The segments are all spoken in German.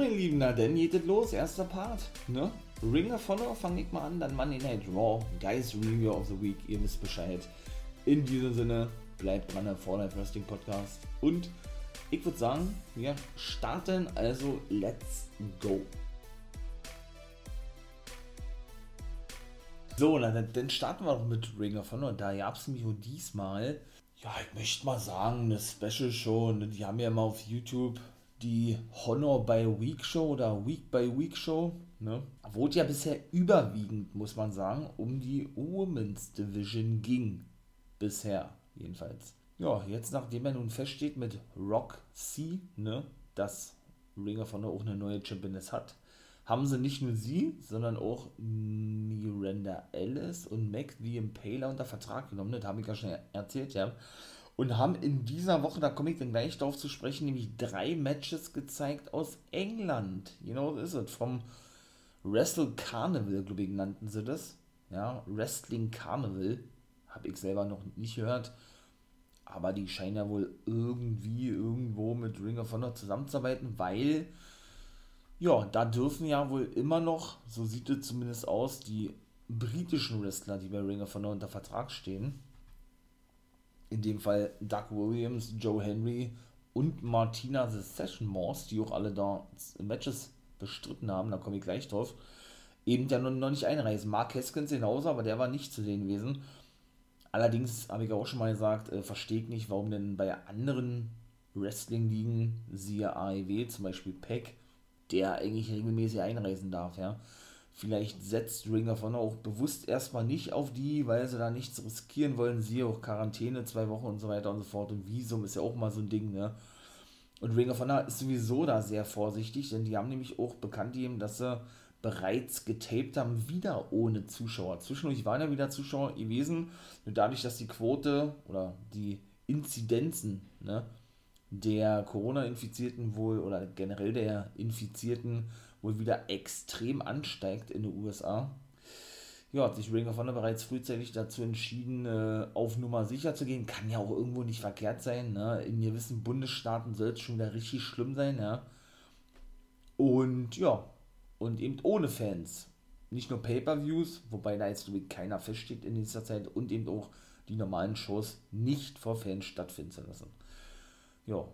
mein Lieben, na dann geht es los, erster Part, ne? Ring of Honor fange ich mal an, dann Monday Night Raw, Guys Review of the Week, ihr wisst Bescheid. In diesem Sinne, bleibt dran, For Life Wrestling Podcast. Und ich würde sagen, wir starten, also let's go. So, na, dann, dann starten wir doch mit Ring of Honor. Da gab es nämlich diesmal, ja, ich möchte mal sagen, eine Special Show. Ne? Die haben ja immer auf YouTube die Honor by Week Show oder Week by Week Show. Ne? Wurde ja bisher überwiegend, muss man sagen, um die Women's Division ging. Bisher, jedenfalls. Ja, jetzt nachdem er nun feststeht mit Rock C, ne, dass Ring of Honor auch eine neue Championess hat, haben sie nicht nur sie, sondern auch Miranda Ellis und Mac the Impaler unter Vertrag genommen. Das habe ich ja schon erzählt, ja und haben in dieser Woche, da komme ich dann gleich darauf zu sprechen, nämlich drei Matches gezeigt aus England. You know, is it? Vom Wrestle Carnival, glaube ich, nannten sie das. Ja, Wrestling Carnival. Habe ich selber noch nicht gehört. Aber die scheinen ja wohl irgendwie irgendwo mit Ring of Honor zusammenzuarbeiten, weil, ja, da dürfen ja wohl immer noch, so sieht es zumindest aus, die britischen Wrestler, die bei Ring of Honor unter Vertrag stehen, in dem Fall Doug Williams, Joe Henry und Martina The Session Morse, die auch alle da Matches bestritten haben, da komme ich gleich drauf, eben ja noch, nicht einreisen. Mark Haskins genauso, aber der war nicht zu sehen gewesen. Allerdings habe ich auch schon mal gesagt, äh, verstehe ich nicht, warum denn bei anderen Wrestling-Ligen, siehe AEW, zum Beispiel Peck, der eigentlich regelmäßig einreisen darf, ja. Vielleicht setzt Ring of Honor auch bewusst erstmal nicht auf die, weil sie da nichts riskieren wollen. Siehe auch Quarantäne, zwei Wochen und so weiter und so fort. Und Visum ist ja auch mal so ein Ding, ne? Und Ring of Honor ist sowieso da sehr vorsichtig, denn die haben nämlich auch bekannt gegeben, dass sie bereits getaped haben, wieder ohne Zuschauer. Zwischendurch waren ja wieder Zuschauer gewesen, nur dadurch, dass die Quote oder die Inzidenzen ne, der Corona-Infizierten wohl oder generell der Infizierten wohl wieder extrem ansteigt in den USA. Ja, hat sich Ring of Honor bereits frühzeitig dazu entschieden, äh, auf Nummer sicher zu gehen. Kann ja auch irgendwo nicht verkehrt sein. Ne? In gewissen Bundesstaaten soll es schon wieder richtig schlimm sein. Ja? Und ja, und eben ohne Fans. Nicht nur Pay-Per-Views, wobei da jetzt keiner feststeht in dieser Zeit, und eben auch die normalen Shows nicht vor Fans stattfinden zu lassen. Ja,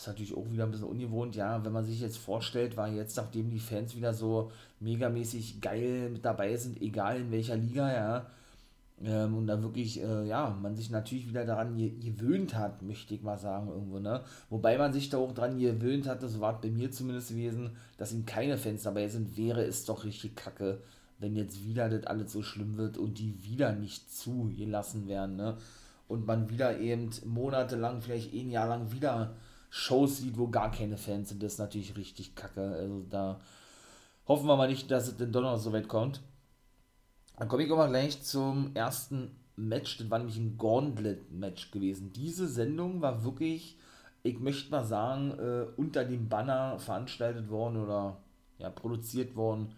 ist natürlich auch wieder ein bisschen ungewohnt, ja, wenn man sich jetzt vorstellt, war jetzt, nachdem die Fans wieder so megamäßig geil mit dabei sind, egal in welcher Liga, ja, ähm, und da wirklich, äh, ja, man sich natürlich wieder daran gewöhnt hat, möchte ich mal sagen, irgendwo, ne? Wobei man sich da auch daran gewöhnt hat, das war bei mir zumindest gewesen, dass ihm keine Fans dabei sind, wäre es doch richtig kacke, wenn jetzt wieder das alles so schlimm wird und die wieder nicht zugelassen werden, ne? Und man wieder eben monatelang, vielleicht ein Jahr lang wieder Shows sieht, wo gar keine Fans sind, das ist natürlich richtig kacke. Also da hoffen wir mal nicht, dass es denn doch noch so weit kommt. Dann komme ich aber gleich zum ersten Match. Das war nämlich ein Gauntlet-Match gewesen. Diese Sendung war wirklich, ich möchte mal sagen, äh, unter dem Banner veranstaltet worden oder ja, produziert worden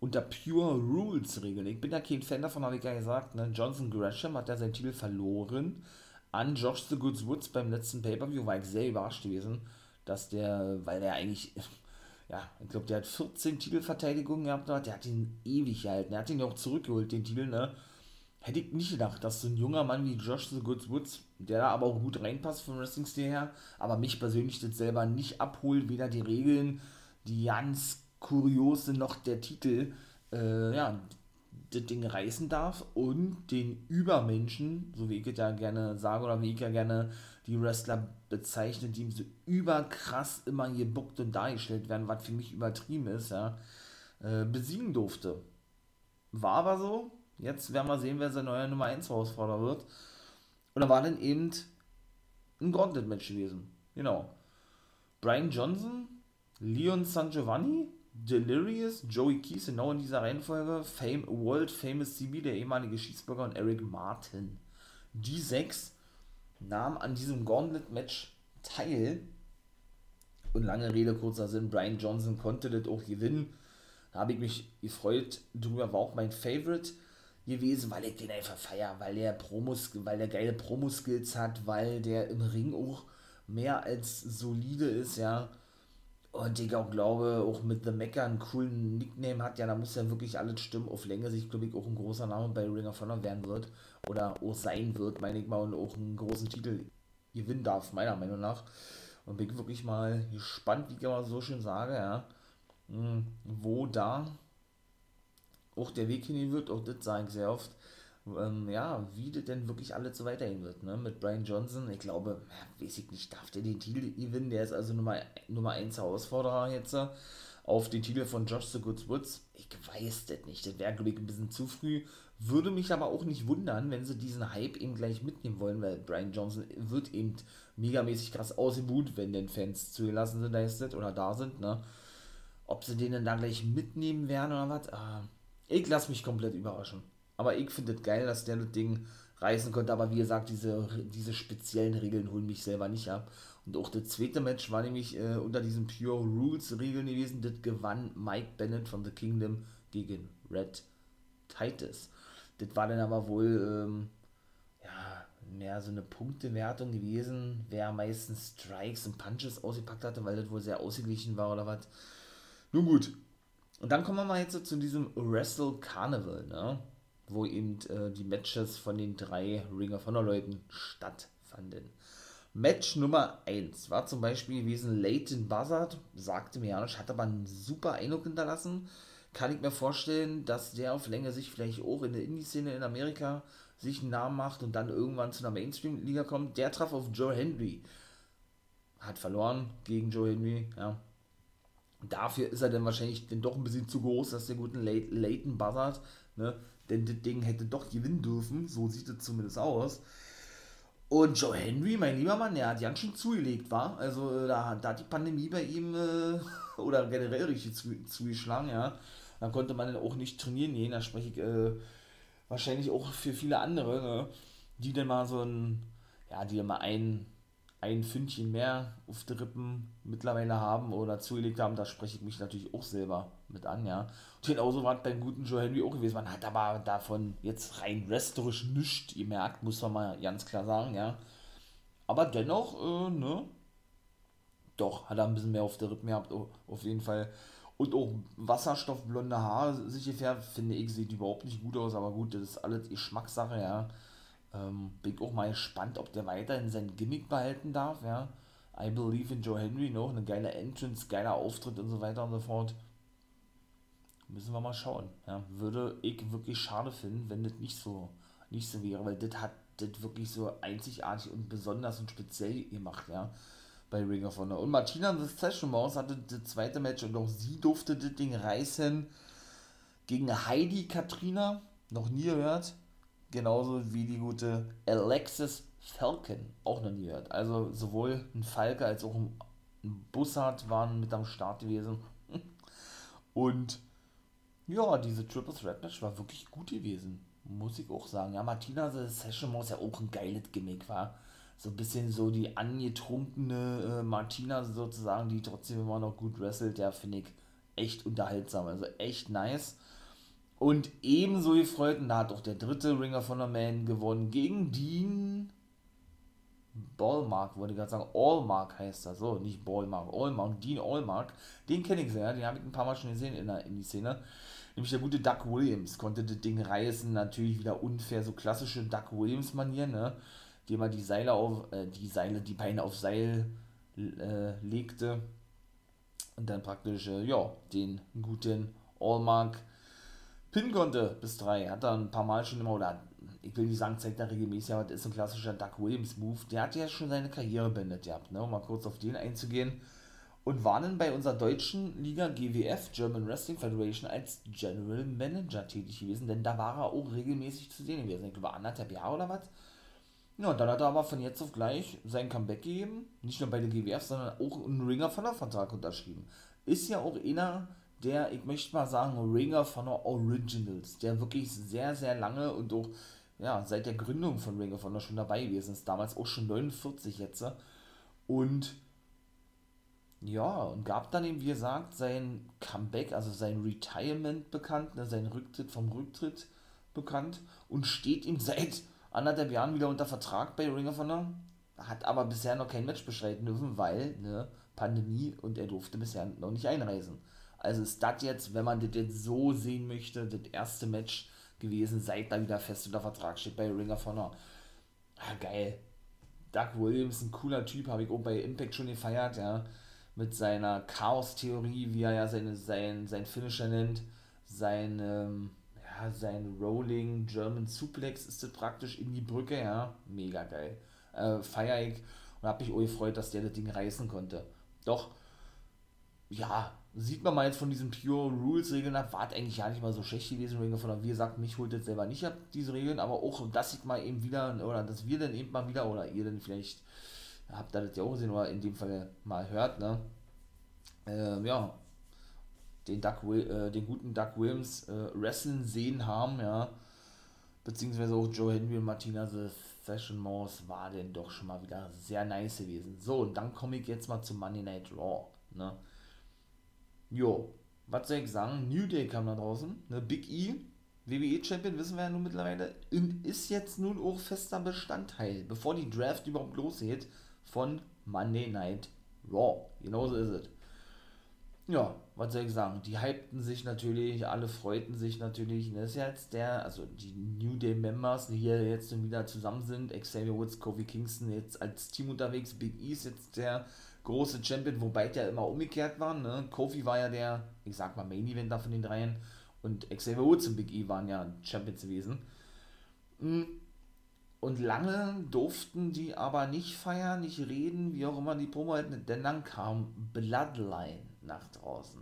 unter Pure Rules Regeln. Ich bin ja kein Fan davon, habe ich ja gesagt. Ne? Johnson Gresham hat ja seinen Titel verloren an Josh the Goods Woods beim letzten Pay-Per-View war ich sehr überrascht gewesen, dass der, weil der eigentlich, ja, ich glaube, der hat 14 Titelverteidigungen gehabt, der hat ihn ewig gehalten, er hat ihn auch zurückgeholt, den Titel, ne? Hätte ich nicht gedacht, dass so ein junger Mann wie Josh the Goods Woods, der da aber auch gut reinpasst vom Wrestling-Stil her, aber mich persönlich das selber nicht abholt, weder die Regeln, die ganz kurios sind, noch der Titel, äh, ja, das Ding reißen darf und den Übermenschen, so wie ich es ja gerne sage oder wie ich ja gerne die Wrestler bezeichne, die so überkrass immer gebuckt und dargestellt werden, was für mich übertrieben ist, ja, äh, besiegen durfte. War aber so. Jetzt werden wir sehen, wer sein neuer Nummer 1 Herausforderer wird. Und da war dann eben ein Gauntlet-Match gewesen. Genau. Brian Johnson, Leon San Giovanni, Delirious, Joey Keys, genau in dieser Reihenfolge, Fame, World Famous CB, der ehemalige Schießbürger und Eric Martin. Die sechs nahmen an diesem Gauntlet-Match teil. Und lange Rede, kurzer Sinn, Brian Johnson konnte das auch gewinnen. Da habe ich mich gefreut drüber, war auch mein Favorite gewesen, weil ich den einfach feier, weil der Promos, weil der geile Promo-Skills hat, weil der im Ring auch mehr als solide ist, ja Und ich auch glaube, auch mit The Mecca einen coolen Nickname hat, ja, da muss ja wirklich alles stimmen. Auf Länge sich, glaube ich, auch ein großer Name bei Ring of Honor werden wird. Oder auch sein wird, meine ich mal, und auch einen großen Titel gewinnen darf, meiner Meinung nach. Und bin wirklich mal gespannt, wie ich immer so schön sage, ja, hm, wo da auch der Weg hin wird, auch das sage ich sehr oft, ähm, ja, wie das denn wirklich alles so weitergehen wird, ne? Mit Brian Johnson, ich glaube, weiß ich nicht, darf der den Titel gewinnen, der ist also Nummer, Nummer 1 Herausforderer jetzt äh, auf den Titel von Josh the Goods Woods. Ich weiß das nicht, das wäre, glaube ich, ein bisschen zu früh. Würde mich aber auch nicht wundern, wenn sie diesen Hype eben gleich mitnehmen wollen, weil Brian Johnson wird eben megamäßig krass ausgebuht, wenn den Fans zugelassen sind, da das, oder da sind, ne? Ob sie den dann da gleich mitnehmen werden oder was, ah, ich lasse mich komplett überraschen. Aber ich finde es geil, dass der das Ding reißen konnte. Aber wie gesagt, diese, diese speziellen Regeln holen mich selber nicht ab. Und auch das zweite Match war nämlich äh, unter diesen Pure Rules Regeln gewesen. Das gewann Mike Bennett von The Kingdom gegen Red Titus. Das war dann aber wohl ähm, ja, mehr so eine Punktewertung gewesen, wer meistens Strikes und Punches ausgepackt hatte, weil das wohl sehr ausgeglichen war oder was. Nun gut. Und dann kommen wir mal jetzt so zu diesem Wrestle Carnival, ne? Wo eben äh, die Matches von den drei Ring of Honor Leuten stattfanden. Match Nummer 1 war zum Beispiel gewesen Leighton Buzzard, sagte mir ja nicht, hat aber einen super Eindruck hinterlassen. Kann ich mir vorstellen, dass der auf Länge sich vielleicht auch in der Indie-Szene in Amerika sich einen Namen macht und dann irgendwann zu einer Mainstream-Liga kommt. Der traf auf Joe Henry. Hat verloren gegen Joe Henry, ja. Dafür ist er dann wahrscheinlich dann doch ein bisschen zu groß, dass der guten Leighton Buzzard, ne, denn das Ding hätte doch gewinnen dürfen, so sieht es zumindest aus. Und Joe Henry, mein lieber Mann, der hat ganz schön zugelegt, war. Also äh, da, da hat die Pandemie bei ihm äh, oder generell richtig zu, zugeschlagen, ja. Dann konnte man dann auch nicht trainieren gehen, da spreche ich äh, wahrscheinlich auch für viele andere, ne, die dann mal so ein, ja, die dann mal ein, ein Fündchen mehr auf die Rippen mittlerweile haben oder zugelegt haben, da spreche ich mich natürlich auch selber mit an, ja. Und genauso war es beim guten Joe Henry auch gewesen. Man hat aber davon jetzt rein wrestlerisch nichts gemerkt, muss man mal ganz klar sagen, ja. Aber dennoch, äh, ne, doch, hat er ein bisschen mehr auf der Rippen gehabt, auf jeden Fall. Und auch wasserstoffblonde Haare sich gefärbt, finde ich, sieht überhaupt nicht gut aus, aber gut, das ist alles Geschmackssache, ja. Ähm, bin auch mal gespannt, ob der weiterhin sein Gimmick behalten darf, ja. I Believe in Joe Henry noch, eine geile Entrance, geiler Auftritt und so weiter und so fort. Müssen wir mal schauen. Ja. Würde ich wirklich schade finden, wenn das nicht so, nicht so wäre, weil das hat das wirklich so einzigartig und besonders und speziell gemacht, ja, bei Ring of Honor. Und Martina The Session Mouse hatte das zweite Match und auch sie durfte das Ding reißen gegen Heidi Katrina, noch nie gehört, Genauso wie die gute Alexis Falcon, auch noch nie gehört. Also sowohl ein Falke als auch ein Bussard waren mit am Start gewesen. Und ja, diese Triple Threat Match war wirklich gut gewesen. Muss ich auch sagen. Ja, Martina The Session muss ja auch ein geiles Gimmick war. So ein bisschen so die angetrunkene äh, Martina sozusagen, die trotzdem immer noch gut wrestelt. Ja, finde ich echt unterhaltsam. Also echt nice. Und ebenso gefreut, da hat auch der dritte Ringer von der Man gewonnen, gegen Dean Ballmark, wollte ich gerade sagen, Allmark heißt das, so, nicht Ballmark, Allmark, Dean Allmark, den kenne ich sehr, den habe ich ein paar Mal schon gesehen in der Indie-Szene. Nämlich der gute Doug Williams konnte das Ding reißen, natürlich wieder unfair, so klassische Doug Williams-Manier, ne, dem er die Seile auf, äh, die Seile, die Beine auf Seil äh, legte. Und dann praktisch, äh, ja, den guten Allmark Pin konnte bis drei. Hat er ein paar Mal schon immer, oder ich will nicht sagen, zeigt er regelmäßig, aber das ist ein klassischer Doug Williams Move. Der hat ja schon seine Karriere beendet gehabt, ne? um mal kurz auf den einzugehen. Und war dann bei unserer deutschen Liga GWF, German Wrestling Federation, als General Manager tätig gewesen, denn da war er auch regelmäßig zu sehen gewesen. Ich glaube, anderthalb Jahre oder was. Ja, und dann hat er aber von jetzt auf gleich sein Comeback gegeben. Nicht nur bei der GWF, sondern auch einen Ringer von der Vertrag unterschrieben. Ist ja auch einer der, ich möchte mal sagen, Ringer von der Originals, der wirklich sehr, sehr lange und auch ja, seit der Gründung von Ring of Honor schon dabei gewesen ist. Damals auch schon 49 jetzt. Und ja, und gab dann eben, wie gesagt, sein Comeback, also sein Retirement bekannt, ne, sein Rücktritt vom Rücktritt bekannt und steht ihm seit anderthalb Jahren wieder unter Vertrag bei Ring of Honor. Hat aber bisher noch kein Match bestreiten dürfen, weil, ne, Pandemie und er durfte bisher noch nicht einreisen. Also ist das jetzt, wenn man das jetzt so sehen möchte, das erste Match gewesen, seit da wieder fest unter Vertrag steht bei Ring of Honor. Ah, geil. Doug Williams, ein cooler Typ, habe ich auch bei Impact schon gefeiert, ja. Mit seiner Chaos-Theorie, wie er ja seine, sein, sein Finisher nennt, sein, ähm, ja, sein Rolling German Suplex ist das praktisch in die Brücke, ja. Mega geil. Äh, feier ich und habe mich auch gefreut, dass der das Ding reißen konnte. Doch, ja, sieht man mal jetzt von diesen Pure Rules Regeln ab, war eigentlich ja nicht mal so schlecht gewesen, Ring of Honor. Wie gesagt, mich holt jetzt selber nicht ab, diese Regeln, aber auch, dass ich mal eben wieder, oder dass wir dann eben mal wieder, oder ihr dann vielleicht, habt ihr das ja auch gesehen, oder in dem Fall mal hört, ne, ähm, ja, den, Doug, äh, den guten Doug Williams äh, wrestlen sehen haben, ja, beziehungsweise auch Joe Henry und Martina The Session Mouse war denn doch schon mal wieder sehr nice gewesen. So, und dann komme ich jetzt mal zu Monday Night Raw, ne, Jo, was soll ich sagen? New Day kam da draußen. Ne? Big E, WWE-Champion, wissen wir ja nun mittlerweile, ist jetzt nun auch fester Bestandteil, bevor die Draft überhaupt losgeht, von Monday Night Raw. Genauso ist es. Ja, was soll ich sagen? Die hypten sich natürlich, alle freuten sich natürlich. Das ist jetzt der, also die New Day Members, die hier jetzt wieder zusammen sind. Xavier Woods, Kofi Kingston jetzt als Team unterwegs. Big E ist jetzt der große Champion, wobei ja immer umgekehrt waren. Ne? Kofi war ja der, ich sag mal, Main Eventer von den dreien und Xavier Woods und Big E waren ja Champions gewesen. Hm. Und lange durften die aber nicht feiern, nicht reden, wie auch immer die Promo halten, denn dann kam Bloodline nach draußen.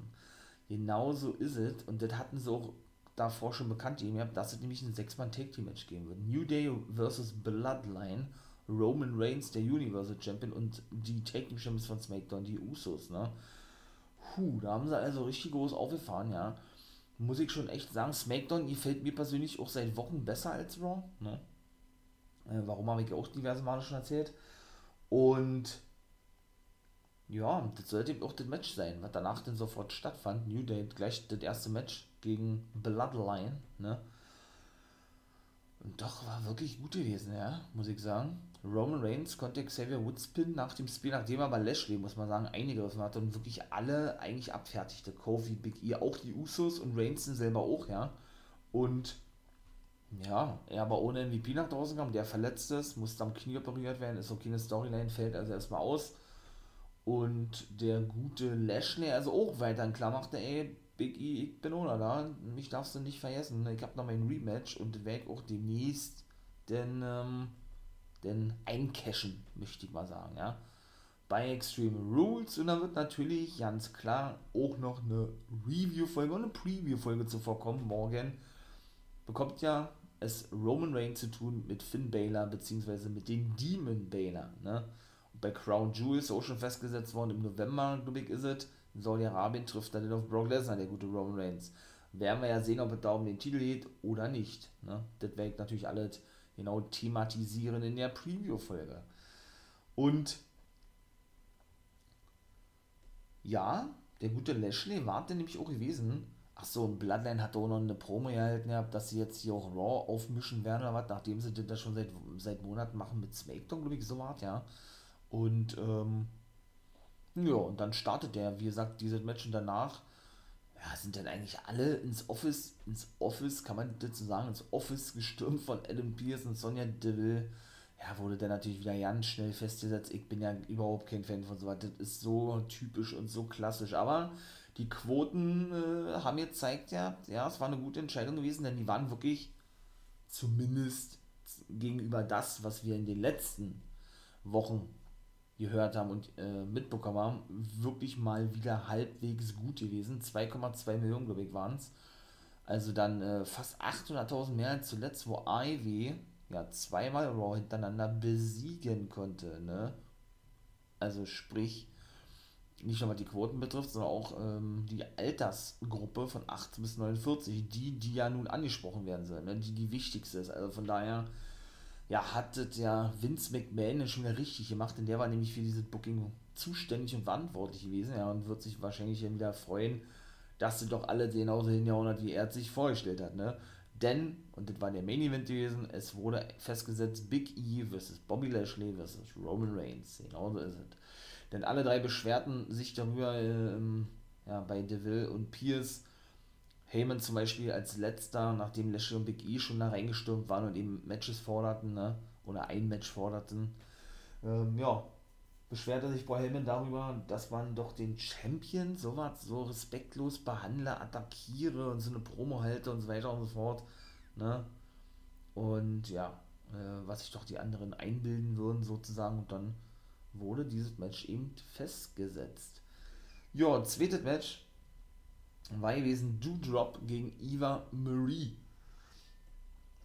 Genauso ist es und das hatten sie auch davor schon bekannt dass es nämlich ein 6-Mann-Take-Team-Match geben wird. New Day versus Bloodline Roman Reigns, der Universal Champion, und die Taking Champions von SmackDown, die Usos, ne? Puh, da haben sie also richtig groß aufgefahren, ja. Muss ich schon echt sagen, SmackDown gefällt mir persönlich auch seit Wochen besser als Raw, ne? Äh, warum habe ich auch diverse Male schon erzählt. Und ja, das sollte eben auch das Match sein, was danach dann sofort stattfand. New Day, gleich das erste Match gegen Bloodline, ne? Und doch war wirklich gut gewesen, ja, muss ich sagen. Roman Reigns konnte Xavier Woods pinnen nach dem Spiel, nachdem er bei Lashley, muss man sagen, eingegriffen hatte und wirklich alle eigentlich abfertigte. Kofi, Big E, auch die Usos und Reigns selber auch, ja. Und ja, er aber ohne MVP nach draußen kam, der verletzt ist, musste am Knie operiert werden, ist okay, eine Storyline, fällt also erstmal aus. Und der gute Lashley also auch weiterhin klar machte, ey, Big E, ich bin ohne da, mich darfst du nicht vergessen, ich hab noch mein Rematch und werde auch demnächst denn ähm, denn eincashen, möchte ich mal sagen, ja. Bei Extreme Rules und da wird natürlich ganz klar auch noch eine Review-Folge und eine Preview-Folge zuvor kommen. Morgen bekommt ja es Roman Reigns zu tun mit Finn Balor beziehungsweise mit dem Demon Balor, ne. Bei Crown Jewel ist auch schon festgesetzt worden, im November, glaube ich, ist es, Saudi-Arabien trifft den auf Brock Lesnar, der gute Roman Reigns. Werden wir ja sehen, ob es da um den Titel geht oder nicht. Ne? Das werde ich natürlich alles genau thematisieren in der Preview-Folge. Und ja, der gute Lashley war der nämlich auch gewesen. Achso, und Bloodline hat auch noch eine Promo gehalten gehabt, dass sie jetzt hier auch Raw aufmischen werden oder was, nachdem sie das schon seit, seit Monaten machen mit SmackDown, glaube ich, so was, ja. Und, ähm, ja, und dann startet der, wie gesagt, dieses Match und danach ja, sind dann eigentlich alle ins Office, ins Office, kann man dazu sagen, ins Office gestürmt von Adam Pierce und Sonja Deville. Ja, wurde dann natürlich wieder ganz schnell festgesetzt. Ich bin ja überhaupt kein Fan von so was. Das ist so typisch und so klassisch. Aber die Quoten äh, haben jetzt gezeigt, ja, ja, es war eine gute Entscheidung gewesen, denn die waren wirklich zumindest gegenüber das, was wir in den letzten Wochen gehört haben und äh, mitbekommen haben, wirklich mal wieder halbwegs gut gewesen. 2,2 Millionen, glaube ich, waren es. Also dann äh, fast 800.000 mehr als zuletzt, wo Ivy ja zweimal Raw hintereinander besiegen konnte. Ne? Also sprich, nicht nur was die Quoten betrifft, sondern auch ähm, die Altersgruppe von 18 bis 49, die, die ja nun angesprochen werden soll, ne? die die wichtigste ist. Also von daher ja, hat das ja Vince McMahon schon wieder richtig gemacht, denn der war nämlich für dieses Booking zuständig und verantwortlich gewesen, ja, und wird sich wahrscheinlich wieder freuen, dass sie doch alle genauso hingehauen hat, wie er sich vorgestellt hat, ne? Denn, und das war der Main Event gewesen, es wurde festgesetzt, Big E versus Bobby Lashley versus Roman Reigns. Genauso ist es. Denn alle drei beschwerten sich darüber ähm, ja, bei Deville und Pierce. Heyman zum Beispiel als letzter, nachdem Lashley und Big E schon da reingestürmt waren und eben Matches forderten, ne? oder ein Match forderten. Ähm, ja, beschwerte sich Paul Heyman darüber, dass man doch den Champion so was so respektlos behandle, attackiere und so eine Promo halte und so weiter und so fort. Ne? Und ja, äh, was sich doch die anderen einbilden würden sozusagen. Und dann wurde dieses Match eben festgesetzt. Ja, zweites Match war gewesen Doudrop gegen Eva Marie.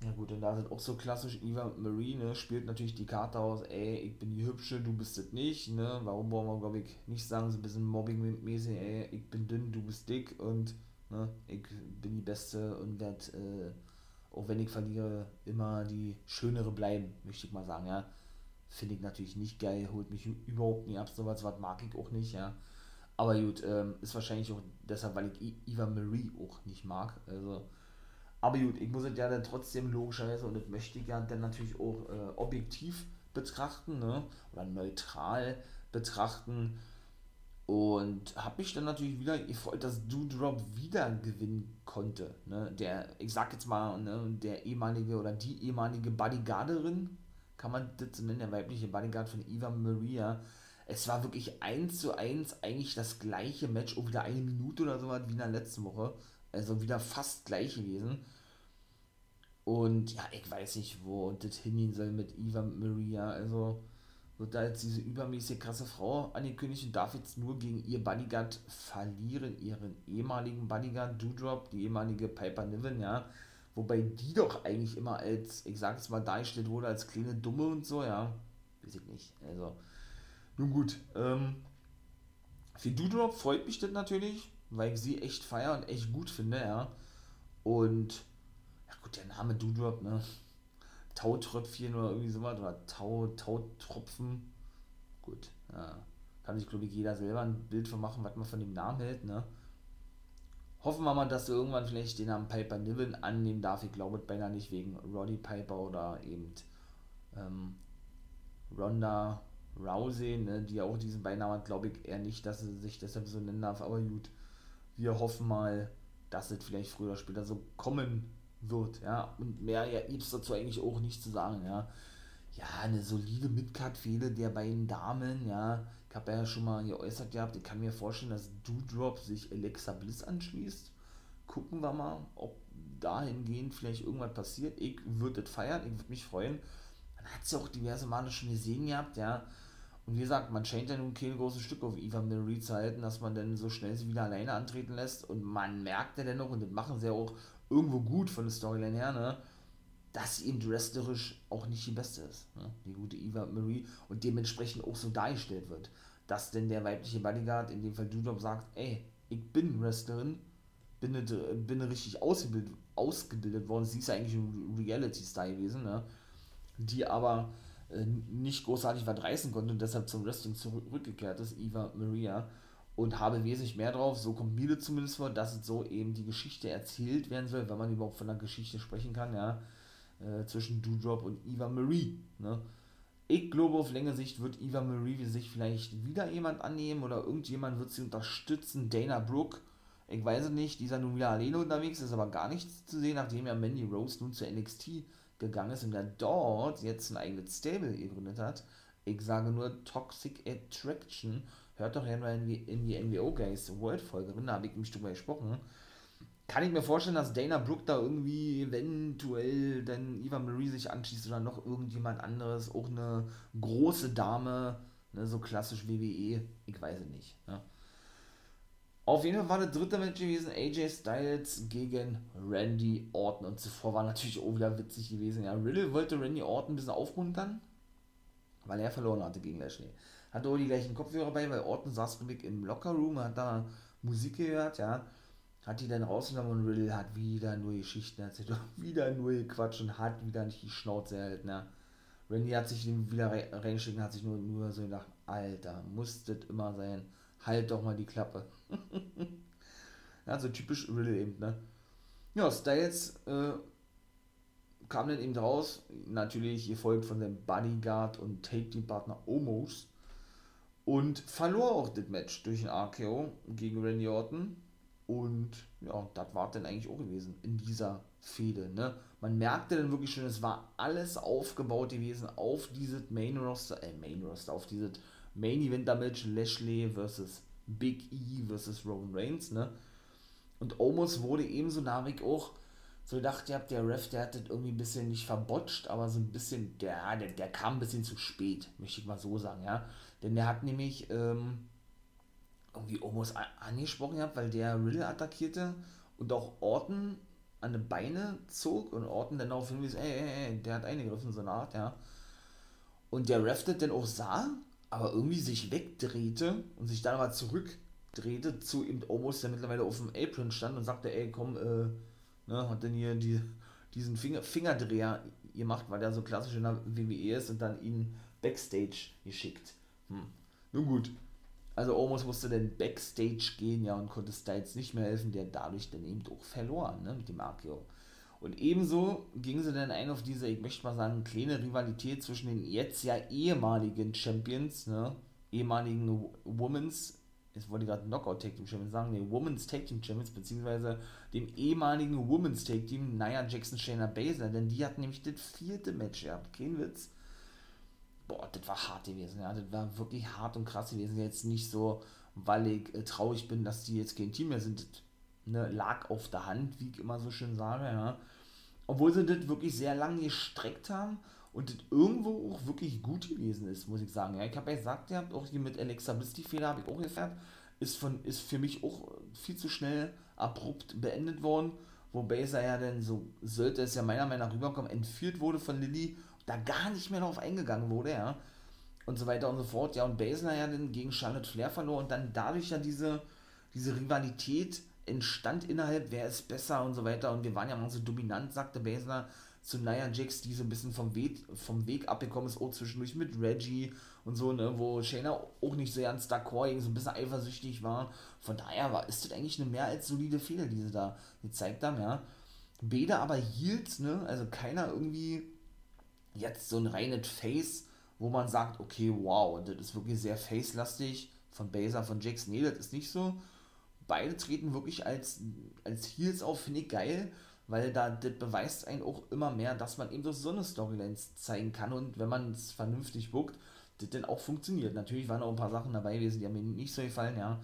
Ja gut, und da sind auch so klassisch, Eva Marie, ne, spielt natürlich die Karte aus, ey, ich bin die Hübsche, du bist es nicht, ne, warum wollen wir, glaube ich, nicht sagen, so ein bisschen Mobbing-mäßig, ey, ich bin dünn, du bist dick und, ne, ich bin die Beste und werde, äh, auch wenn ich verliere, immer die Schönere bleiben, möchte ich mal sagen, ja. Finde ich natürlich nicht geil, holt mich überhaupt nie ab, sowas, was mag ich auch nicht, ja. Aber gut, ähm, ist wahrscheinlich auch deshalb, weil ich Eva Marie auch nicht mag, also, aber gut, ich muss es ja dann trotzdem logischerweise, und das möchte ich ja dann natürlich auch äh, objektiv betrachten, ne? oder neutral betrachten. Und habe mich dann natürlich wieder gefreut, dass Doudrop wieder gewinnen konnte. Ne? Der, ich sag jetzt mal, ne, der ehemalige oder die ehemalige Bodyguarderin, kann man das nennen, der weibliche Bodyguard von Eva Maria. Es war wirklich eins zu eins eigentlich das gleiche Match, auch wieder eine Minute oder so wie in der letzten Woche. Also wieder fast gleich gewesen. Und ja, ich weiß nicht, wo das hingehen soll mit Eva Maria. Also wird da jetzt diese übermäßig krasse Frau angekündigt und darf jetzt nur gegen ihr Bodyguard verlieren, ihren ehemaligen Bodyguard Doudrop, die ehemalige Piper Niven, ja. Wobei die doch eigentlich immer als, ich sag's mal, dargestellt wurde als kleine Dumme und so, ja. Weiß ich nicht. Also, nun gut. Ähm, für Doudrop freut mich das natürlich, weil ich sie echt feier und echt gut finde, ja. Und gut, der Name Doodrop, ne? Tautröpfchen oder irgendwie sowas, oder Tau, Tautropfen. Gut, ja. Kann sich, glaube ich, jeder selber ein Bild von machen, was man von dem Namen hält, ne? Hoffen wir mal, dass du irgendwann vielleicht den Namen Piper Niven annehmen darf. Ich glaube beinahe nicht wegen Roddy Piper oder eben ähm, Ronda Rousey, ne, die auch diesen Beinamen hat, glaube ich eher nicht, dass sie sich deshalb so nennen darf. Aber gut, wir hoffen mal, dass es vielleicht früher oder später so kommen wird, ja, und mehr ja, gibt es dazu eigentlich auch nicht zu sagen, ja. Ja, eine solide Midcard-Fehde der beiden Damen, ja. Ich habe ja schon mal geäußert gehabt, ich kann mir vorstellen, dass Doudrop sich Alexa Bliss anschließt. Gucken wir mal, ob dahingehend vielleicht irgendwas passiert. Ich würde das feiern, ich würde mich freuen. Man hat es ja auch diverse Male schon gesehen gehabt, ja. Und wie gesagt, man scheint ja nun kein großes Stück auf Eva Marie zu halten, dass man dann so schnell sie wieder alleine antreten lässt. Und man merkt ja dennoch, und das machen sie ja auch irgendwo gut von der Storyline her, ne? dass sie eben wrestlerisch auch nicht die beste ist, ne? die gute Eva Marie, und dementsprechend auch so dargestellt wird. Dass denn der weibliche Bodyguard, in dem Fall Dudop, sagt, ey, ich bin Wrestlerin, bin, nicht, bin richtig ausgebildet, ausgebildet worden, sie ist eigentlich ein Reality-Star gewesen, ne? die aber äh, nicht großartig was reißen konnte und deshalb zum Wrestling zurückgekehrt ist, Eva Maria und habe wesentlich mehr drauf, so kommt mir zumindest vor, dass so eben die Geschichte erzählt werden soll, wenn man überhaupt von einer Geschichte sprechen kann, ja, äh, zwischen Doudrop und Eva Marie, ne. Ich glaube, auf längere Sicht wird Eva Marie sich vielleicht wieder jemand annehmen oder irgendjemand wird sie unterstützen. Dana Brooke, ich weiß es nicht, die ist ja nun wieder alleine unterwegs, ist aber gar nichts zu sehen, nachdem ja Mandy Rose nun zur NXT gegangen ist und er dort jetzt ein eigenes Stable gegründet hat. Ich sage nur Toxic Attraction hört doch ja nur in die, NWO Guys World Folge da habe ich mich drüber gesprochen. Kann ich mir vorstellen, dass Dana Brooke da irgendwie eventuell dann Eva Marie sich anschließt oder noch irgendjemand anderes, auch eine große Dame, ne, so klassisch WWE, ich weiß es nicht. Ne. Auf jeden Fall war der dritte Match gewesen, AJ Styles gegen Randy Orton. Und zuvor war natürlich auch wieder witzig gewesen. Ja, Riddle wollte Randy Orton ein bisschen aufmuntern, weil er verloren hatte gegen Lashley hatte auch die gleichen Kopfhörer bei, weil Orton saß ruhig im Lockerroom, hat da Musik gehört, ja. Hat die dann rausgenommen und Riddle hat wieder nur Geschichten erzählt, wieder nur gequatscht und hat wieder nicht die Schnauze erhalten, ja. Randy hat sich wieder reingeschickt und hat sich nur, nur so gedacht, Alter, muss das immer sein, halt doch mal die Klappe. ja, so typisch Riddle eben, ne. Ja, Styles äh, kam dann eben raus, natürlich gefolgt von seinem Bodyguard und Tape-Team-Partner Omos und verlor auch das Match durch ein RKO gegen Randy Orton. Und ja, das war dann eigentlich auch gewesen in dieser Fehde. Ne? Man merkte dann wirklich schon, es war alles aufgebaut gewesen auf dieses Main Roster, äh, Main Roster, auf dieses Main Event Match Lashley versus Big E versus Roman Reigns. Ne? Und Omos wurde ebenso Navik auch so gedacht, ihr habt der Ref, der hat das irgendwie ein bisschen nicht verbotscht, aber so ein bisschen, der, der, der kam ein bisschen zu spät, möchte ich mal so sagen, ja. Denn der hat nämlich ähm, irgendwie Omos angesprochen gehabt, weil der Riddle attackierte und auch Orton an die Beine zog und Orton dann darauf hinwies, ey, ey, ey, der hat eingegriffen, so eine Art, ja. Und der Ref das dann auch sah, aber irgendwie sich wegdrehte und sich dann aber zurückdrehte zu ihm Omos, der mittlerweile auf dem Apron stand und sagte, ey, komm, äh, ne, hat dann hier die, diesen Finger, Fingerdreher gemacht, weil der so klassisch in der WWE ist und dann ihn Backstage geschickt. Hm. Nun gut, also Omos musste dann Backstage gehen, ja, und konnte Styles nicht mehr helfen, der dadurch dann eben auch verloren, ne, mit dem Akio. Und ebenso ging sie dann ein auf diese, ich möchte mal sagen, kleine Rivalität zwischen den jetzt ja ehemaligen Champions, ne, ehemaligen Women's, jetzt wollte ich gerade Knockout Tag Team Champions sagen, nee, Women's Tag Team Champions, beziehungsweise dem ehemaligen Women's Tag Team, Nia Jackson, Shayna Baszler, denn die hatten nämlich das vierte Match gehabt, kein Witz boah, das war hart gewesen, ja, das war wirklich hart und krass gewesen. Jetzt nicht so, weil ich äh, traurig bin, dass die jetzt kein Team mehr sind, das, ne, lag auf der Hand, wie ich immer so schön sage, ja. Obwohl sie das wirklich sehr lange gestreckt haben und das irgendwo auch wirklich gut gewesen ist, muss ich sagen. Ja, ich habe ja gesagt, ihr habt auch hier mit Alexa Bliss die Fehler, habe ich auch gefährt, ist, von, ist für mich auch viel zu schnell abrupt beendet worden, wo Baser ja dann, so sollte es ja meiner Meinung nach rüberkommen, entführt wurde von Lilly da gar nicht mehr darauf eingegangen wurde, ja. Und so weiter und so fort. Ja, und Basler ja dann gegen Charlotte Flair verlor und dann dadurch ja diese, diese Rivalität entstand innerhalb, wer ist besser und so weiter. Und wir waren ja mal so dominant, sagte Basler zu Nia Jax, die so ein bisschen vom Weg, vom Weg abgekommen ist, auch zwischendurch mit Reggie und so, ne, wo Shayna auch nicht so ganz d'accord so ein bisschen eifersüchtig war. Von daher war, ist das eigentlich eine mehr als solide Fehler, die sie da gezeigt haben, ja. Beide aber hielt, ne, also keiner irgendwie jetzt so ein reines Face, wo man sagt, okay, wow, das ist wirklich sehr face-lastig von Baser, von Jax. Nee, das ist nicht so. Beide treten wirklich als, als Heels auf, finde ich geil, weil da das beweist einen auch immer mehr, dass man eben durch so eine Storylines zeigen kann und wenn man es vernünftig guckt, das dann auch funktioniert. Natürlich waren auch ein paar Sachen dabei gewesen, die haben mir nicht so gefallen, ja.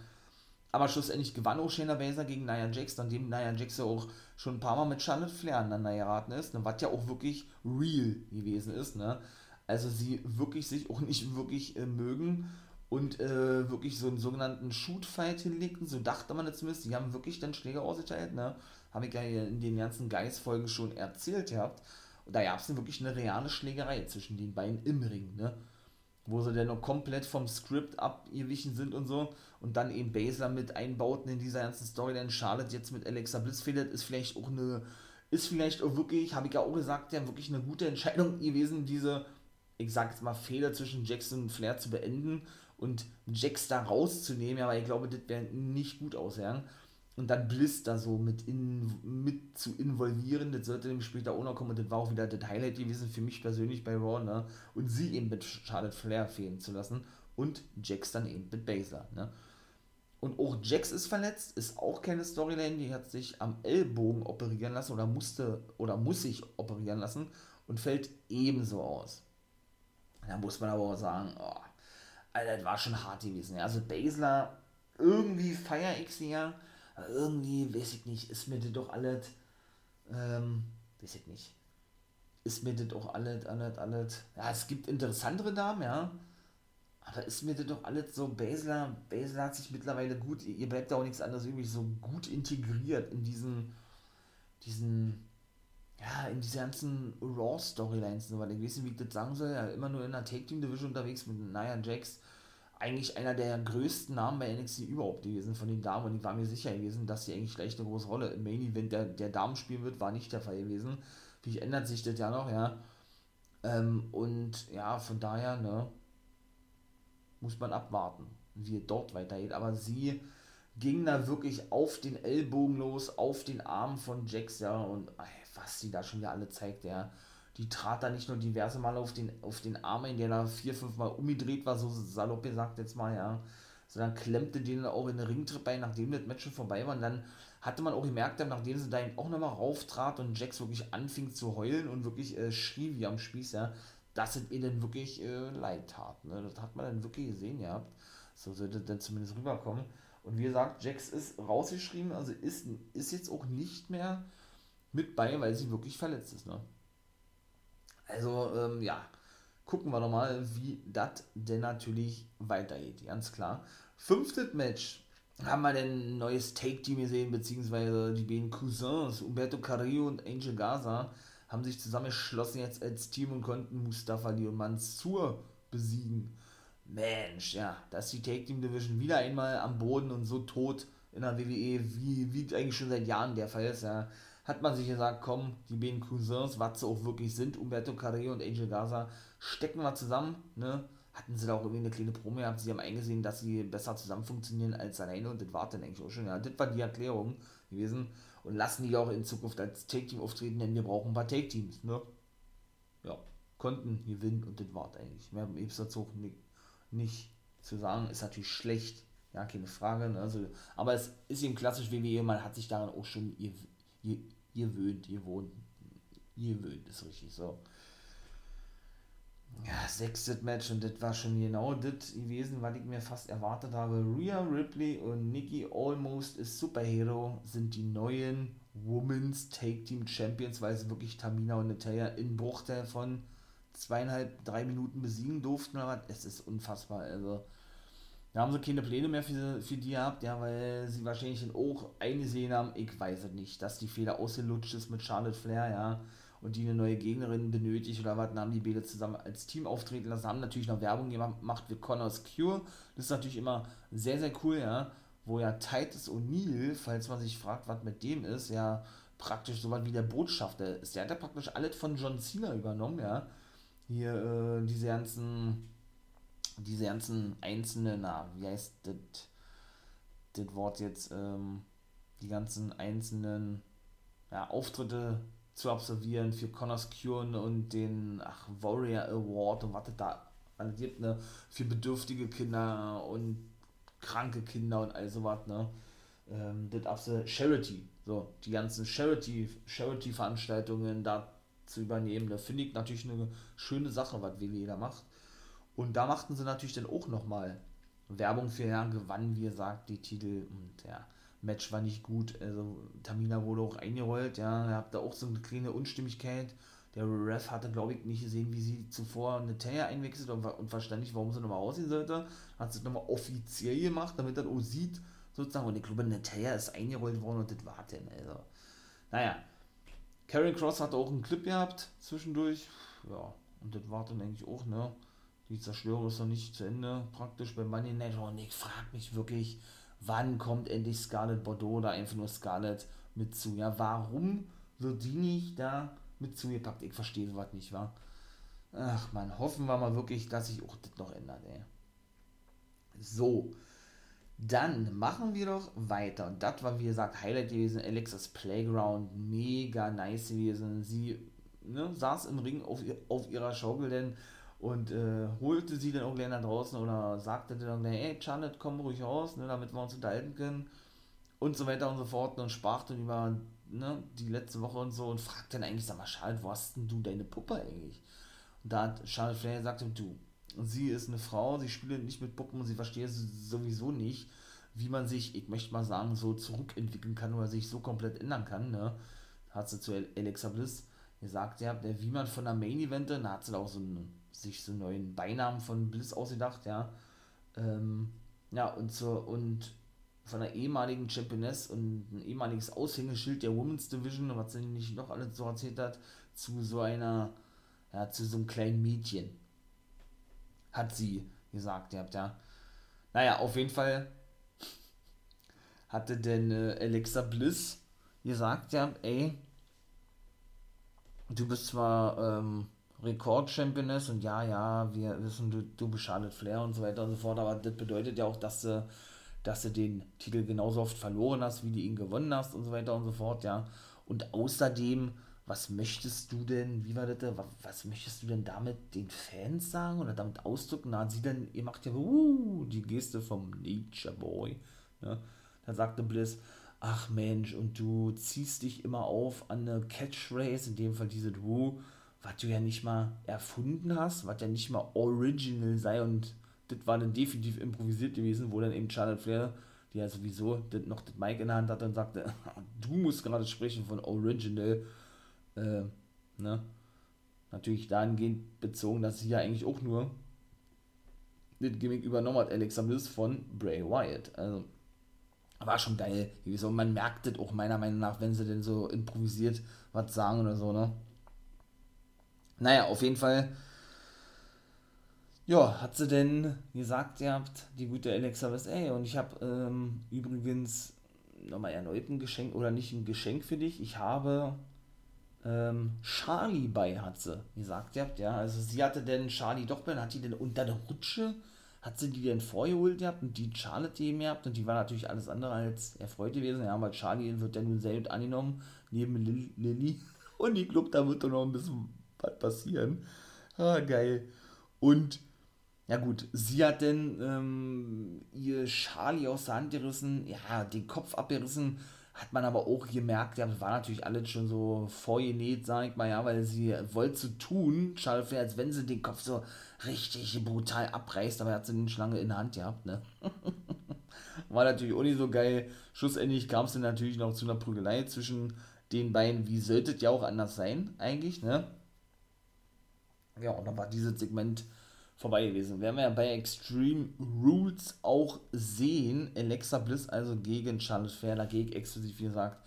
Aber schlussendlich gewann auch Shayna Baszler gegen Nia Jax, nachdem Nia Jax ja auch schon ein paar Mal mit Charlotte Flair aneinander geraten ist, ne, was ja auch wirklich real gewesen ist. Ne? Also sie wirklich sich auch nicht wirklich äh, mögen und äh, wirklich so einen sogenannten Shoot-Fight hinlegten, so dachte man zumindest, die haben wirklich dann Schläge ausgeteilt, ne? Habe ich ja in den ganzen Geist-Folgen schon erzählt gehabt. Und da gab es wirklich eine reale Schlägerei zwischen den beiden im Ring, ne? wo sie dann noch komplett vom Skript abgewichen sind und so und dann eben Basler mit einbauten in dieser ganzen Storyline. Charlotte jetzt mit Alexa Bliss fehlt, ist vielleicht auch eine, ist vielleicht auch wirklich, habe ich ja auch gesagt, ja, wirklich eine gute Entscheidung gewesen, diese, ich sag jetzt mal, Fehler zwischen Jackson und Flair zu beenden und Jax da rauszunehmen, aber ich glaube, das wäre nicht gut ausgegangen und dann Bliss da so mit, in, mit zu involvieren, das sollte nämlich später auch noch kommen und das war auch wieder das Highlight gewesen für mich persönlich bei Raw, ne? Und sie eben mit Charlotte Flair fehlen zu lassen und Jax dann eben mit Baszler, ne? Und auch Jax ist verletzt, ist auch keine Storyline, die hat sich am Ellbogen operieren lassen oder musste oder muss sich operieren lassen und fällt ebenso aus. Da muss man aber auch sagen, oh, Alter, das war schon hart gewesen. Ja? Also Baszler, irgendwie feier ich sie ja, irgendwie, weiß ich nicht, ist mir das doch alles, ähm, weiß ich nicht, ist mir das doch alles, alles, alles, ja, es gibt interessantere Damen, ja, aber ist mir das doch alles so, Basler, Basler hat sich mittlerweile gut, ihr bleibt da auch nichts anderes übrig, so gut integriert in diesen, diesen, ja, in diese ganzen Raw-Storylines, weil ich weiß nicht, wie ich das sagen soll, ja, immer nur in der Take-Team-Division unterwegs mit Nia Jax, eigentlich einer der größten Namen bei NXT überhaupt gewesen von den Damen und ich war mir sicher gewesen, dass sie eigentlich gleich eine große Rolle im Main Event der, der Damen spielen wird, war nicht der Fall gewesen. Wie ändert sich das ja noch, ja. Ähm, und ja, von daher, ne, muss man abwarten, wie es dort weitergeht. Aber sie ging da wirklich auf den Ellbogen los, auf den Arm von Jax, ja, und ey, was sie da schon wieder alle zeigt, ja. die trat da nicht nur diverse Mal auf den, auf den Arm, in der da vier, fünf Mal umgedreht war, so salopp gesagt jetzt mal, ja. Sondern klemmte den auch in den Ringtrip bei, nachdem das Match schon vorbei war. Und dann hatte man auch gemerkt, nachdem sie da auch nochmal rauftrat und Jax wirklich anfing zu heulen und wirklich äh, schrie wie am Spieß, ja, dass es ihr dann wirklich äh, leid tat. Ne? Das hat man dann wirklich gesehen ja. So sollte dann zumindest rüberkommen. Und wie gesagt, Jax ist rausgeschrieben, also ist, ist jetzt auch nicht mehr mit bei, weil sie wirklich verletzt ist. Ne? Also, ähm, ja, gucken wir doch mal, wie das denn natürlich weitergeht, ganz klar. Fünftes Match haben wir denn ein neues Take-Team gesehen, beziehungsweise die beiden Cousins, Umberto Carrillo und Angel Gaza, haben sich zusammengeschlossen jetzt als Team und konnten Mustafa Ali und Mansur besiegen. Mensch, ja, dass die Take Team Division wieder einmal am Boden und so tot in der WWE, wie, wie eigentlich schon seit Jahren der Fall ist, ja, hat man sich gesagt, komm, die beiden Cousins, was sie auch wirklich sind, Umberto Carrillo und Angel Gaza, stecken wir zusammen, ne? Hatten sie da auch irgendwie eine kleine Promo gehabt, sie haben eingesehen, dass sie besser zusammen funktionieren als alleine und das war dann eigentlich auch schon, ja, das war die Erklärung gewesen und lassen die auch in Zukunft als Take-Team auftreten, denn wir brauchen ein paar Take-Teams, ne? Ja, konnten gewinnen und das war eigentlich. Mehr gibt es dazu nicht, nicht zu sagen, ist natürlich schlecht, ja, keine Frage, ne? also, aber es ist eben klassisch WWE, man hat sich daran auch schon gewöhnt, gewohnt, gewöhnt, ist richtig so. Ja, sechstes Match und das war schon genau das gewesen, was ich mir fast erwartet habe. Rhea Ripley und Nikki Almost ist Superhero sind die neuen Women's Take Team Champions, weil sie wirklich Tamina und Natalia in Bruchteil von zweieinhalb, drei Minuten besiegen durften. Aber es ist unfassbar. Also, da haben sie keine Pläne mehr für, für die gehabt, ja, weil sie wahrscheinlich auch eingesehen haben, ich weiß es nicht, dass die Fehler ausgelutscht ist mit Charlotte Flair, ja und die eine neue Gegnerin benötigt oder was, dann haben die beide zusammen als Team auftreten lassen, haben natürlich noch Werbung gemacht für Connors Cure. Das ist natürlich immer sehr, sehr cool, ja. Wo ja Titus O'Neill, falls man sich fragt, was mit dem ist, ja praktisch so was wie der Botschafter ist. Der hat ja praktisch alles von John Cena übernommen, ja. Hier äh, diese ganzen, diese ganzen einzelnen, na, wie heißt das, Wort jetzt, ähm, die ganzen einzelnen ja, Auftritte zu absolvieren für Connors Cure und den ach, Warrior Award und was da alles gibt, ne, für bedürftige Kinder und kranke Kinder und all sowas, ne. Ähm, das absolute Charity, so, die ganzen Charity, Charity-Veranstaltungen da zu übernehmen, da finde ich natürlich eine schöne Sache, was WWE da macht. Und da machten sie natürlich dann auch nochmal Werbung für Herrn gewann, wie gesagt, die Titel und ja, Match war nicht gut. Also Tamina wurde auch eingerollt, ja, ihr habt da auch so eine kleine Unstimmigkeit. Der Ref hatte, glaube ich, nicht gesehen, wie sie zuvor eine Taylor einwechselt und, und verstand nicht, warum sie nochmal aussehen sollte. Hat sie nochmal offiziell gemacht, damit er auch sieht, sozusagen. Und ich glaube, Taylor ist eingerollt worden und das war denn, also. Naja. Karen Cross hatte auch einen Clip gehabt zwischendurch. Ja, und das war dann eigentlich auch, ne? Die Zerstörung ist noch nicht zu Ende, praktisch bei Money Night. Und ich frage mich wirklich, wann kommt endlich Scarlett Bordeaux oder einfach nur Scarlett mit zu? Ja, warum wird die nicht da mit zugepackt? Ich verstehe sowas nicht, wa? Ach man, hoffen wir mal wirklich, dass sich auch das noch ändert, ey. So, dann machen wir doch weiter. Und das war, wie gesagt, Highlight gewesen. Alexas Playground, mega nice gewesen. Sie ne, saß im Ring auf, auf ihrer Schaukel, denn und äh, holte sie dann gleich nach draußen oder sagte dann hey Charlotte, komm ruhig raus, ne, damit wir uns unterhalten können und so weiter und so fort und sprach dann über ne, die letzte Woche und so und fragte dann eigentlich, sag mal Charlotte, wo hast denn du deine Puppe eigentlich? Und da hat Charlotte Flair gesagt, du, sie ist eine Frau, sie spielt nicht mit Puppen und sie versteht sowieso nicht, wie man sich, ich möchte mal sagen, so zurückentwickeln kann oder sich so komplett ändern kann, ne? Hat sie zu Alexa Bliss gesagt, ja, wie man von der Main Event, da hat sie da auch so einen sich so neuen Beinamen von Bliss ausgedacht, ja. Ähm, ja, und zur, und von der ehemaligen Championess und ein ehemaliges Aushängeschild der Women's Division, was sie nicht noch alles so erzählt hat, zu so einer, ja, zu so einem kleinen Mädchen. Hat sie gesagt, ihr habt ja. Naja, auf jeden Fall hatte denn äh, Alexa Bliss gesagt, ja, ey, du bist zwar, ähm, Rekord-Championess und ja, ja, wir wissen, du, du Charlotte Flair und so weiter und so fort, aber das bedeutet ja auch, dass du, dass du den Titel genauso oft verloren hast, wie du ihn gewonnen hast und so weiter und so fort, ja. Und außerdem, was möchtest du denn, wie war das, was, was möchtest du denn damit den Fans sagen oder damit ausdrücken? Hat sie dann, ihr macht ja uh, die Geste vom Nature Boy. Ne? Da sagte Bliss, ach Mensch, und du ziehst dich immer auf an eine Catchphrase, in dem Fall diese Woo, was du ja nicht mal erfunden hast, was ja nicht mal original sei und das war dann definitiv improvisiert gewesen, wo dann eben Charlotte Flair, die ja sowieso das noch das Mic in der Hand hatte und sagte, du musst gerade sprechen von original, äh, ne? Natürlich dahingehend bezogen, dass sie ja eigentlich auch nur das Gimmick übernommen hat, Alexa Bliss von Bray Wyatt. Also, war schon geil. Und man merkt das auch meiner Meinung nach, wenn sie denn so improvisiert was sagen oder so, ne? Naja, auf jeden Fall. Ja, hat sie denn gesagt, ihr habt die gute Alexa Bliss, ey, und ich habe ähm, übrigens nochmal erneut ein Geschenk, oder nicht ein Geschenk für dich, ich habe ähm, Charlie bei, hat sie gesagt, ihr habt, ja, also sie hatte denn Charlie doch bei, hat die denn unter der Rutsche hat sie die denn vorgeholt gehabt und die Charlotte eben gehabt und die war natürlich alles andere als erfreut gewesen. Ja, weil Charlie wird ja nun selbst angenommen, neben Lilly. Und ich glaube, da wird doch noch ein bisschen was passieren. Ah, geil. Und, ja gut, sie hat denn ähm, ihr Charlie aus der Hand gerissen, ja, den Kopf abgerissen hat man aber auch gemerkt, ja, das war natürlich alles schon so vorgenäht, sag ich mal, ja, weil sie wollte so tun, Charlotte als wenn sie den Kopf so richtig brutal abreißt, aber er hat sie den Schlange in der Hand gehabt, ne? war natürlich auch nicht so geil. Schlussendlich kam es dann natürlich noch zu einer Prügelei zwischen den beiden, wie sollte es ja auch anders sein, eigentlich, ne? Ja, und dann war dieses Segment vorbei gewesen. Werden wir ja bei Extreme Rules auch sehen. Alexa Bliss also gegen Charlotte Flair, dagegen exklusiv, wie gesagt,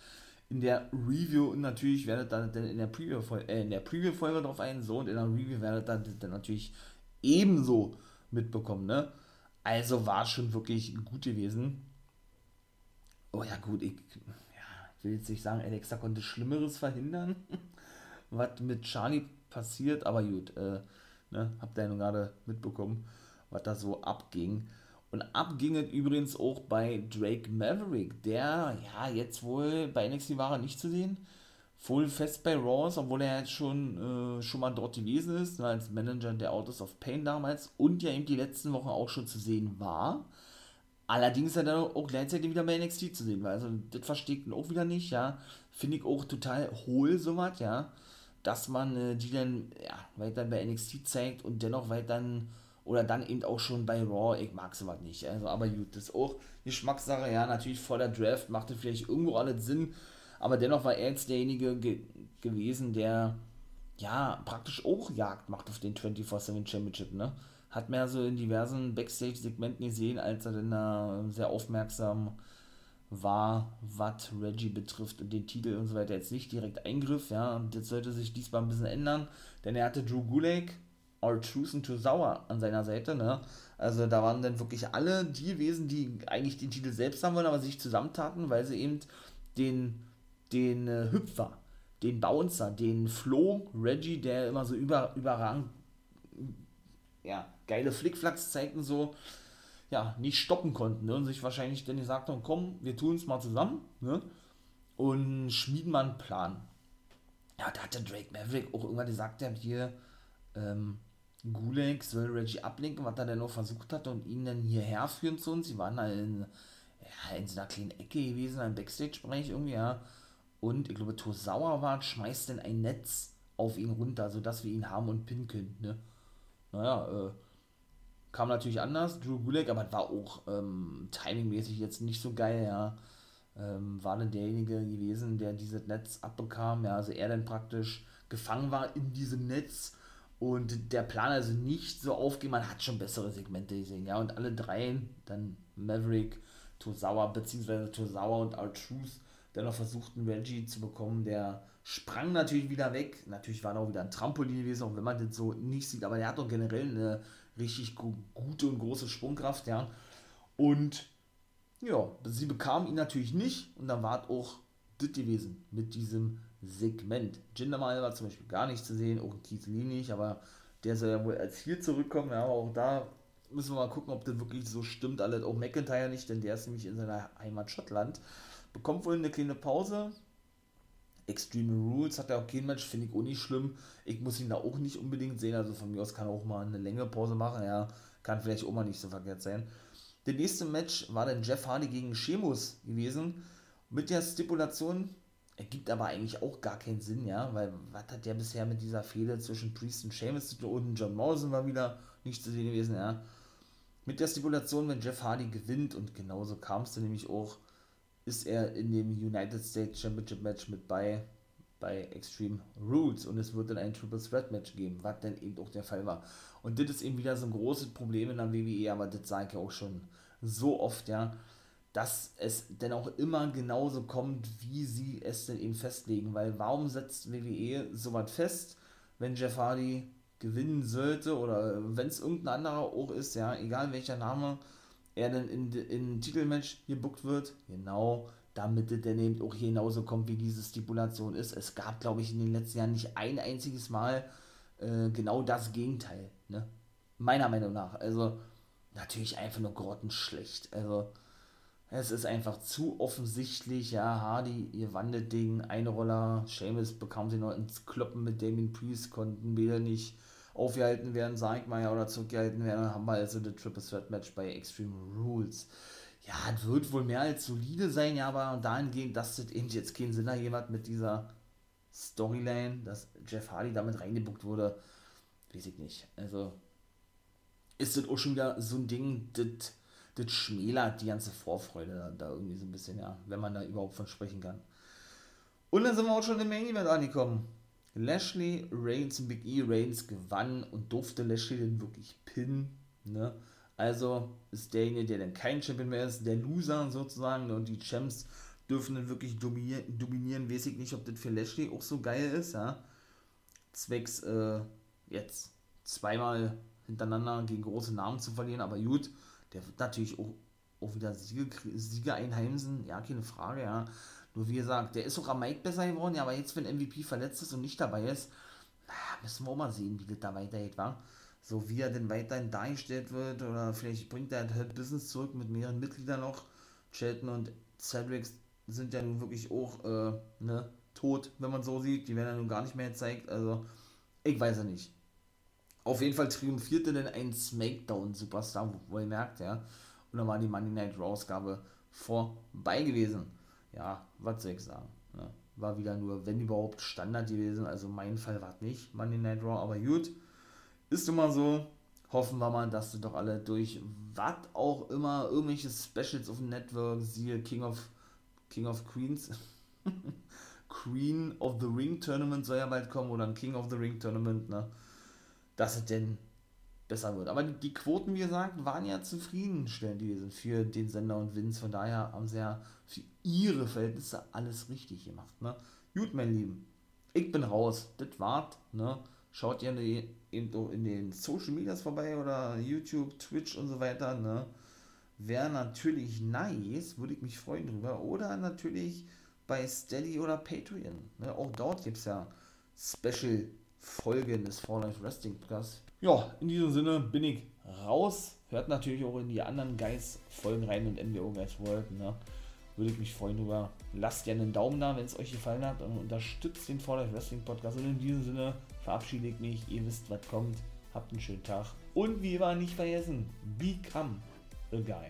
in der Review und natürlich werdet ihr dann in der Preview-Folge äh, Preview-Folge drauf ein, so und in der Review werdet ihr dann natürlich ebenso mitbekommen, ne? Also war schon wirklich gut gewesen. Oh ja, gut, ich, ja, ich will jetzt nicht sagen, Alexa konnte Schlimmeres verhindern, was mit Charlie passiert, aber gut, äh, Ne? Habt ihr ja nun gerade mitbekommen, was da so abging. Und abging es übrigens auch bei Drake Maverick, der ja jetzt wohl bei NXT war er nicht zu sehen. Wohl fest bei Raws, obwohl er jetzt schon, äh, schon mal dort gewesen ist, ne, als Manager der Autos of Pain damals und ja eben die letzten Wochen auch schon zu sehen war. Allerdings hat er auch gleichzeitig wieder bei NXT zu sehen war. Also das versteht man auch wieder nicht, ja. Finde ich auch total hohl sowas, ja dass man äh, die dann ja, weiter bei NXT zeigt und dennoch weiter oder dann eben auch schon bei Raw, ich mag sowas nicht. Also, aber gut, das ist auch Geschmackssache, ja, natürlich vor der Draft machte vielleicht irgendwo alles Sinn, aber dennoch war er jetzt derjenige ge gewesen, der ja praktisch auch Jagd macht auf den 24-7 Championship, ne? Hat man ja so in diversen Backstage-Segmenten gesehen, als er dann da sehr aufmerksam war, was Reggie betrifft und den Titel und so weiter jetzt nicht direkt eingriff, ja, und jetzt sollte sich diesmal ein bisschen ändern, denn er hatte Drew Gulak, Our Truth and to Sauer an seiner Seite, ne, also da waren dann wirklich alle die gewesen, die eigentlich den Titel selbst haben wollen, aber sich zusammentaten, weil sie eben den, den äh, Hüpfer, den Bouncer, den Flo, Reggie, der immer so über, überragend, ja, geile Flickflacks zeigten so, ja, nicht stoppen konnten ne? und sich wahrscheinlich dann gesagt haben, komm, wir tun es mal zusammen ne? und schmieden mal einen Plan. Ja, da hat der Drake Maverick auch irgendwann gesagt, der hier ähm, Gulag soll Reggie ablenken, was er denn noch versucht hat und ihn dann hierher führen zu uns. Sie waren da in, ja, in so einer kleinen Ecke gewesen, im Backstage-Bereich irgendwie, ja. Und ich glaube, Tosauer war, schmeißt dann ein Netz auf ihn runter, sodass wir ihn haben und pinnen können, ne? Naja, äh, Kam natürlich anders, Drew Gulak, aber war auch ähm, timingmäßig jetzt nicht so geil, ja. Ähm, war dann derjenige gewesen, der dieses Netz abbekam, ja, also er dann praktisch gefangen war in diesem Netz und der Plan also nicht so aufging, man hat schon bessere Segmente gesehen, ja, und alle drei, dann Maverick, Tosawa, beziehungsweise Tosawa und R-Truth, der noch versuchten, Reggie zu bekommen, der sprang natürlich wieder weg, natürlich war da auch wieder ein Trampolin gewesen, auch wenn man das so nicht sieht, aber der hat doch generell eine richtig gu gute und große Sprungkraft, ja. Und ja, sie bekam ihn natürlich nicht und dann war auch das gewesen mit diesem Segment. Jinder Mahal war zum Beispiel gar nicht zu sehen, auch Keith Lee nicht, aber der soll ja wohl als hier zurückkommen, ja, aber auch da müssen wir mal gucken, ob das wirklich so stimmt. Alles auch McIntyre nicht, denn der ist nämlich in seiner Heimat Schottland. Bekommt wohl eine kleine Pause. Extreme Rules hat er auch kein Match, finde ich auch nicht schlimm. Ich muss ihn da auch nicht unbedingt sehen, also von mir aus kann er auch mal eine längere Pause machen, ja, kann vielleicht auch mal nicht so verkehrt sein. Der nächste Match war dann Jeff Hardy gegen Sheamus gewesen, mit der Stipulation, ergibt aber eigentlich auch gar keinen Sinn, ja, weil was hat der bisher mit dieser Fehde zwischen Priest und Sheamus zu tun und John Morrison war wieder nicht zu sehen gewesen, ja. Mit der Stipulation, wenn Jeff Hardy gewinnt, und genauso kam es dann nämlich auch, ist er in dem United States Championship Match mit bei, bei Extreme Rules und es wird dann ein Triple Threat Match geben, was dann eben auch der Fall war. Und das ist eben wieder so ein großes Problem in der WWE, aber das sage ich ja auch schon so oft, ja, dass es dann auch immer genauso kommt, wie sie es denn eben festlegen, weil warum setzt WWE so was fest, wenn Jeff Hardy gewinnen sollte oder wenn es irgendein anderer auch ist, ja, egal welcher Name, er dann in, in Titelmatch gebuckt wird, genau, damit es dann eben auch genauso kommt, wie diese Stipulation ist. Es gab, glaube ich, in den letzten Jahren nicht ein einziges Mal äh, genau das Gegenteil, ne? Meiner Meinung nach. Also, natürlich einfach nur grottenschlecht. Also, es ist einfach zu offensichtlich, ja, Hardy, ihr Wandeding, Einroller, Seamus bekam sie noch ins Kloppen mit Damien Priest, konnten weder nicht aufgehalten werden, sag ich mal, ja, oder zurückgehalten werden. Haben wir also das Triple Threat Match bei Extreme Rules. Ja, es wird wohl mehr als solide sein, ja, aber dahingehend, dass das eben jetzt keinen Sinn ergeben hat mit dieser Storyline, dass Jeff Hardy damit reingebuckt wurde, weiß ich nicht. Also ist das auch schon wieder so ein Ding, das, das schmälert die ganze Vorfreude da, da irgendwie so ein bisschen, ja, wenn man da überhaupt von sprechen kann. Und dann sind wir auch schon im Main Event angekommen. Lashley Reigns und Big E Reigns gewann und durfte Lashley dann wirklich pinnen. Ne? Also ist derjenige, der dann kein Champion mehr ist, der Loser sozusagen. Ne? Und die Champs dürfen dann wirklich dominieren, dominieren. Weiß ich nicht, ob das für Lashley auch so geil ist. Ja? Zwecks äh, jetzt zweimal hintereinander gegen große Namen zu verlieren. Aber gut, der wird natürlich auch, auch wieder Siege, Siege einheimsen. Ja, keine Frage. Ja. Nur wie gesagt, der ist auch am Mike besser geworden, ja, aber jetzt, wenn MVP verletzt ist und nicht dabei ist, müssen wir auch mal sehen, wie das da weitergeht, war. So wie er denn weiterhin dargestellt wird, oder vielleicht bringt er halt Business zurück mit mehreren Mitgliedern noch. Shelton und Cedric sind ja nun wirklich auch, äh, ne, tot, wenn man so sieht. Die werden ja nun gar nicht mehr gezeigt, also, ich weiß ja nicht. Auf jeden Fall triumphierte denn ein Smackdown-Superstar, wo ihr merkt, ja. Und dann war die Monday Night Raw-Ausgabe vorbei gewesen ja, was soll ich sagen. Ne? War wieder nur, wenn überhaupt, Standard gewesen. Also mein Fall war es nicht, Monday Night Raw, aber gut. Ist immer so. Hoffen wir mal, dass sie doch alle durch was auch immer, irgendwelche Specials auf dem Network, siehe King of, King of Queens, Queen of the Ring Tournament soll ja bald kommen oder ein King of the Ring Tournament, ne? Dass es denn besser wird. Aber die Quoten, wie gesagt, waren ja zufriedenstellend gewesen für den Sender und Vince. Von daher haben sie ja für ihre Verhältnisse alles richtig gemacht. Ne? Gut, mein Lieben, ich bin raus. Das war's. Ne? Schaut eben in den Social Medias vorbei oder YouTube, Twitch und so weiter. Ne? Wäre natürlich nice, würde ich mich freuen drüber. Oder natürlich bei Steady oder Patreon. Ne? Auch dort gibt es ja Special-Folgen des For Life Wrestling Podcasts ja, in diesem Sinne bin ich raus. Hört natürlich auch in die anderen Guys-Folgen rein und NWO Guys World. Ne? Würde ich mich freuen drüber. Lasst gerne einen Daumen da, wenn es euch gefallen hat und unterstützt den For Wrestling Podcast. Und in diesem Sinne verabschiede ich mich. Ihr wisst, was kommt. Habt einen schönen Tag. Und wie immer nicht vergessen, become a guy.